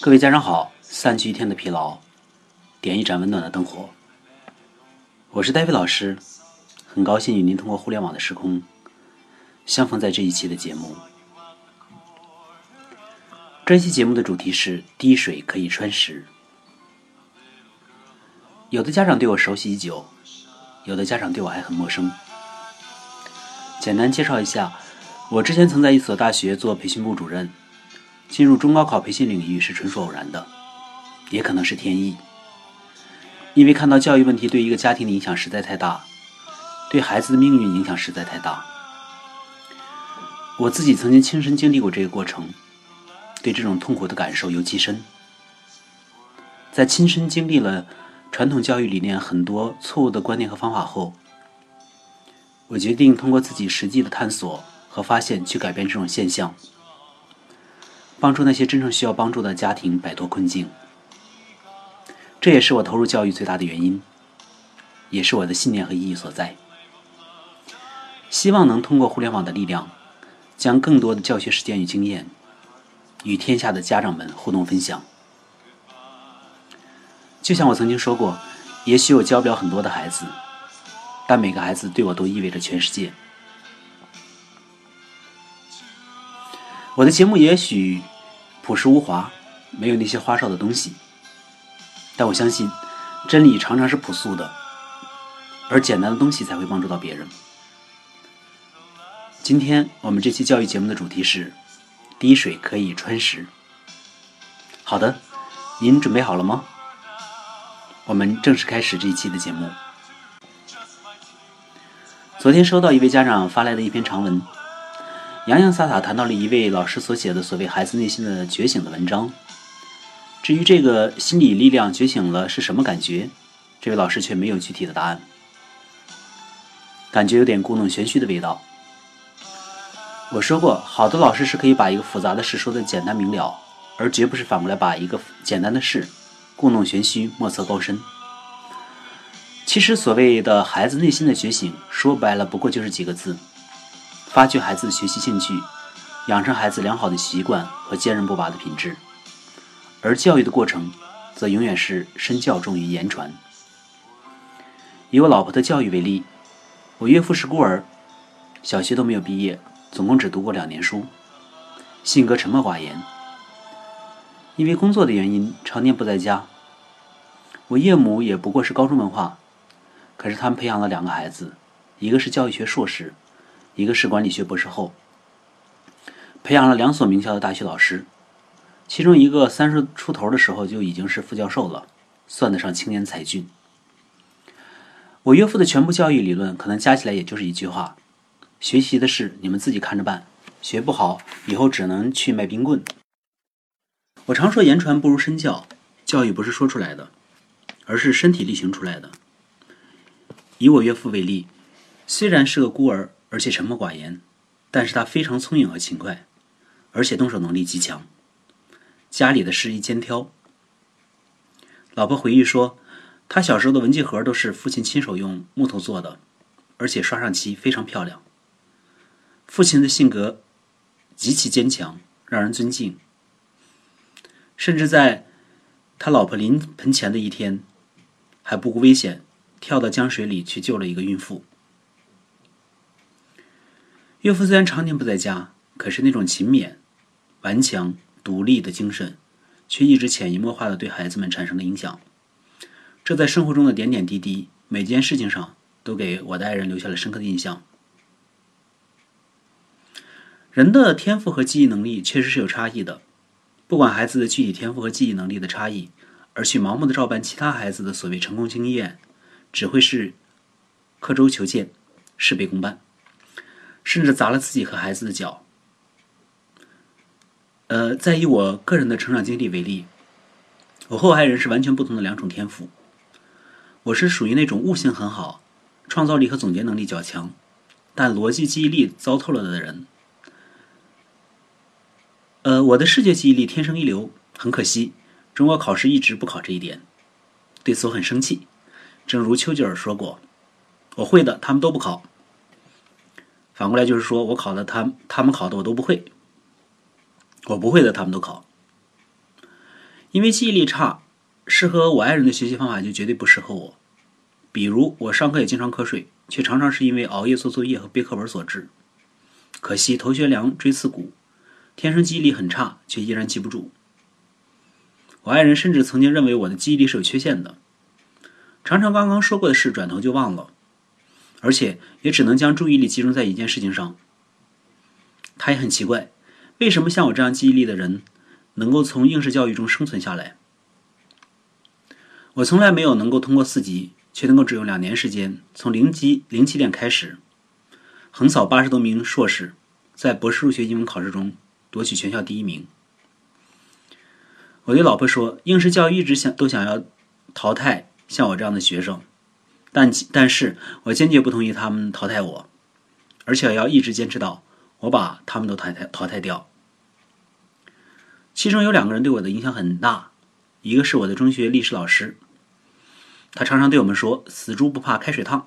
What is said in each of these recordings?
各位家长好，散去一天的疲劳，点一盏温暖的灯火。我是戴维老师，很高兴与您通过互联网的时空相逢在这一期的节目。这期节目的主题是“滴水可以穿石”。有的家长对我熟悉已久，有的家长对我还很陌生。简单介绍一下，我之前曾在一所大学做培训部主任。进入中高考培训领域是纯属偶然的，也可能是天意。因为看到教育问题对一个家庭的影响实在太大，对孩子的命运影响实在太大。我自己曾经亲身经历过这个过程，对这种痛苦的感受尤其深。在亲身经历了传统教育理念很多错误的观念和方法后，我决定通过自己实际的探索和发现去改变这种现象。帮助那些真正需要帮助的家庭摆脱困境，这也是我投入教育最大的原因，也是我的信念和意义所在。希望能通过互联网的力量，将更多的教学实践与经验，与天下的家长们互动分享。就像我曾经说过，也许我教不了很多的孩子，但每个孩子对我都意味着全世界。我的节目也许。朴实无华，没有那些花哨的东西。但我相信，真理常常是朴素的，而简单的东西才会帮助到别人。今天我们这期教育节目的主题是“滴水可以穿石”。好的，您准备好了吗？我们正式开始这一期的节目。昨天收到一位家长发来的一篇长文。洋洋洒洒谈到了一位老师所写的所谓孩子内心的觉醒的文章。至于这个心理力量觉醒了是什么感觉，这位老师却没有具体的答案，感觉有点故弄玄虚的味道。我说过，好的老师是可以把一个复杂的事说的简单明了，而绝不是反过来把一个简单的事故弄玄虚、莫测高深。其实，所谓的孩子内心的觉醒，说白了不过就是几个字。发掘孩子的学习兴趣，养成孩子良好的习惯和坚韧不拔的品质，而教育的过程，则永远是身教重于言传。以我老婆的教育为例，我岳父是孤儿，小学都没有毕业，总共只读过两年书，性格沉默寡言，因为工作的原因，常年不在家。我岳母也不过是高中文化，可是他们培养了两个孩子，一个是教育学硕士。一个是管理学博士后，培养了两所名校的大学老师，其中一个三十出头的时候就已经是副教授了，算得上青年才俊。我岳父的全部教育理论，可能加起来也就是一句话：学习的事你们自己看着办，学不好以后只能去卖冰棍。我常说言传不如身教，教育不是说出来的，而是身体力行出来的。以我岳父为例，虽然是个孤儿。而且沉默寡言，但是他非常聪颖和勤快，而且动手能力极强。家里的事一肩挑。老婆回忆说，他小时候的文具盒都是父亲亲手用木头做的，而且刷上漆非常漂亮。父亲的性格极其坚强，让人尊敬。甚至在他老婆临盆前的一天，还不顾危险跳到江水里去救了一个孕妇。岳父虽然常年不在家，可是那种勤勉、顽强、独立的精神，却一直潜移默化的对孩子们产生了影响。这在生活中的点点滴滴、每件事情上，都给我的爱人留下了深刻的印象。人的天赋和记忆能力确实是有差异的，不管孩子的具体天赋和记忆能力的差异，而去盲目的照搬其他孩子的所谓成功经验，只会是刻舟求剑、事倍功半。甚至砸了自己和孩子的脚。呃，再以我个人的成长经历为例，我和我爱人是完全不同的两种天赋。我是属于那种悟性很好、创造力和总结能力较强，但逻辑记忆力糟透了的人。呃，我的视觉记忆力天生一流，很可惜，中国考试一直不考这一点，对此我很生气。正如丘吉尔说过：“我会的，他们都不考。”反过来就是说，我考的他他们考的我都不会，我不会的他们都考。因为记忆力差，适合我爱人的学习方法就绝对不适合我。比如我上课也经常瞌睡，却常常是因为熬夜做作业和背课文所致。可惜头悬梁锥刺股，天生记忆力很差，却依然记不住。我爱人甚至曾经认为我的记忆力是有缺陷的，常常刚刚说过的事转头就忘了，而且也只能将注意力集中在一件事情上。他也很奇怪，为什么像我这样记忆力的人能够从应试教育中生存下来？我从来没有能够通过四级，却能够只用两年时间从零级零起点开始，横扫八十多名硕士，在博士入学英文考试中夺取全校第一名。我对老婆说：“应试教育一直想都想要淘汰像我这样的学生，但但是我坚决不同意他们淘汰我，而且要一直坚持到我把他们都淘汰淘汰掉。”其中有两个人对我的影响很大，一个是我的中学历史老师，他常常对我们说：“死猪不怕开水烫，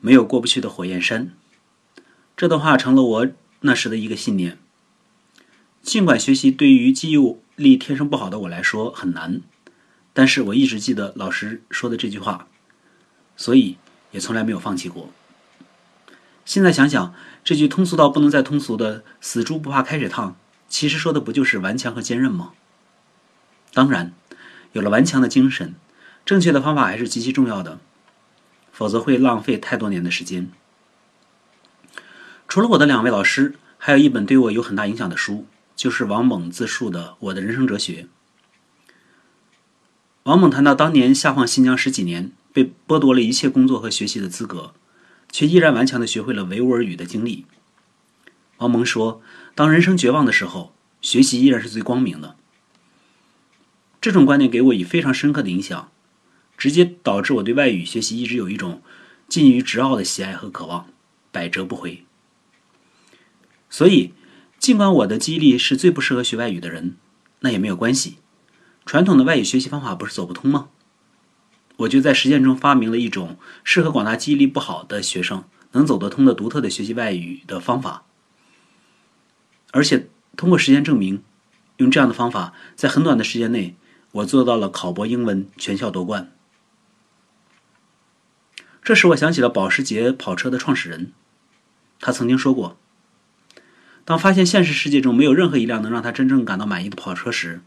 没有过不去的火焰山。”这段话成了我那时的一个信念。尽管学习对于记忆力天生不好的我来说很难，但是我一直记得老师说的这句话，所以也从来没有放弃过。现在想想，这句通俗到不能再通俗的“死猪不怕开水烫”，其实说的不就是顽强和坚韧吗？当然，有了顽强的精神，正确的方法还是极其重要的，否则会浪费太多年的时间。除了我的两位老师，还有一本对我有很大影响的书。就是王猛自述的《我的人生哲学》。王猛谈到当年下放新疆十几年，被剥夺了一切工作和学习的资格，却依然顽强的学会了维吾尔语的经历。王蒙说：“当人生绝望的时候，学习依然是最光明的。”这种观念给我以非常深刻的影响，直接导致我对外语学习一直有一种近于执拗的喜爱和渴望，百折不回。所以。尽管我的记忆力是最不适合学外语的人，那也没有关系。传统的外语学习方法不是走不通吗？我就在实践中发明了一种适合广大记忆力不好的学生能走得通的独特的学习外语的方法。而且通过实践证明，用这样的方法，在很短的时间内，我做到了考博英文全校夺冠。这使我想起了保时捷跑车的创始人，他曾经说过。当发现现实世界中没有任何一辆能让他真正感到满意的跑车时，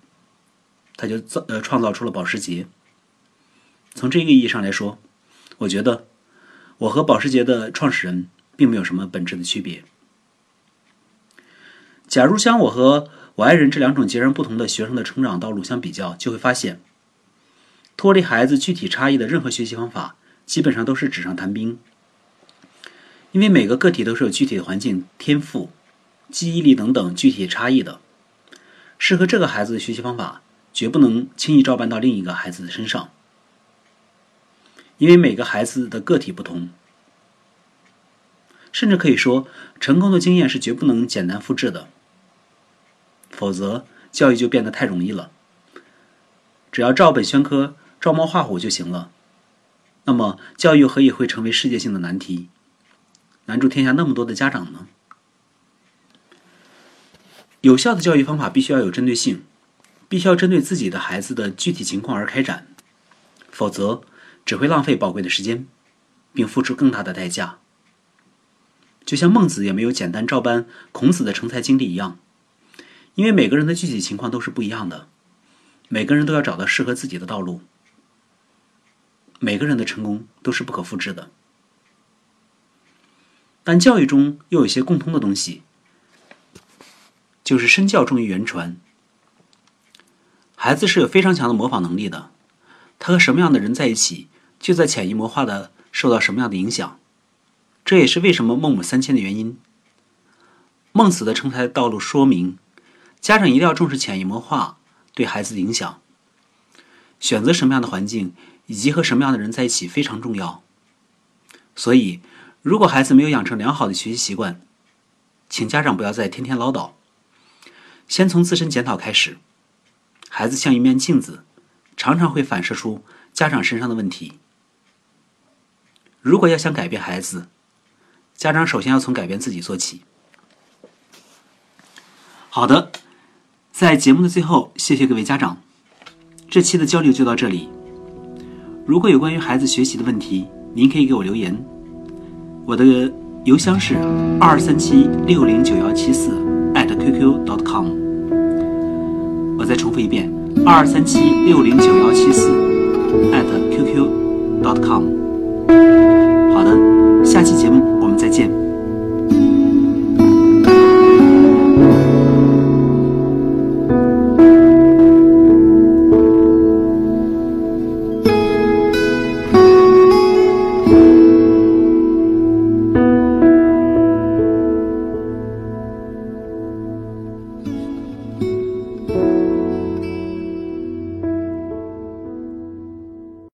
他就造呃创造出了保时捷。从这个意义上来说，我觉得我和保时捷的创始人并没有什么本质的区别。假如将我和我爱人这两种截然不同的学生的成长道路相比较，就会发现，脱离孩子具体差异的任何学习方法，基本上都是纸上谈兵。因为每个个体都是有具体的环境、天赋。记忆力等等具体差异的，适合这个孩子的学习方法，绝不能轻易照搬到另一个孩子的身上，因为每个孩子的个体不同，甚至可以说，成功的经验是绝不能简单复制的，否则教育就变得太容易了，只要照本宣科、照猫画虎就行了，那么教育何以会成为世界性的难题，难住天下那么多的家长呢？有效的教育方法必须要有针对性，必须要针对自己的孩子的具体情况而开展，否则只会浪费宝贵的时间，并付出更大的代价。就像孟子也没有简单照搬孔子的成才经历一样，因为每个人的具体情况都是不一样的，每个人都要找到适合自己的道路，每个人的成功都是不可复制的。但教育中又有些共通的东西。就是身教重于言传。孩子是有非常强的模仿能力的，他和什么样的人在一起，就在潜移默化的受到什么样的影响。这也是为什么孟母三迁的原因。孟子的成才道路说明，家长一定要重视潜移默化对孩子的影响。选择什么样的环境以及和什么样的人在一起非常重要。所以，如果孩子没有养成良好的学习习惯，请家长不要再天天唠叨。先从自身检讨开始，孩子像一面镜子，常常会反射出家长身上的问题。如果要想改变孩子，家长首先要从改变自己做起。好的，在节目的最后，谢谢各位家长，这期的交流就到这里。如果有关于孩子学习的问题，您可以给我留言。我的邮箱是二三七六零九幺七四 @qq.com。我再重复一遍：二三七六零九幺七四 @qq.com。好的，下期节目我们再见。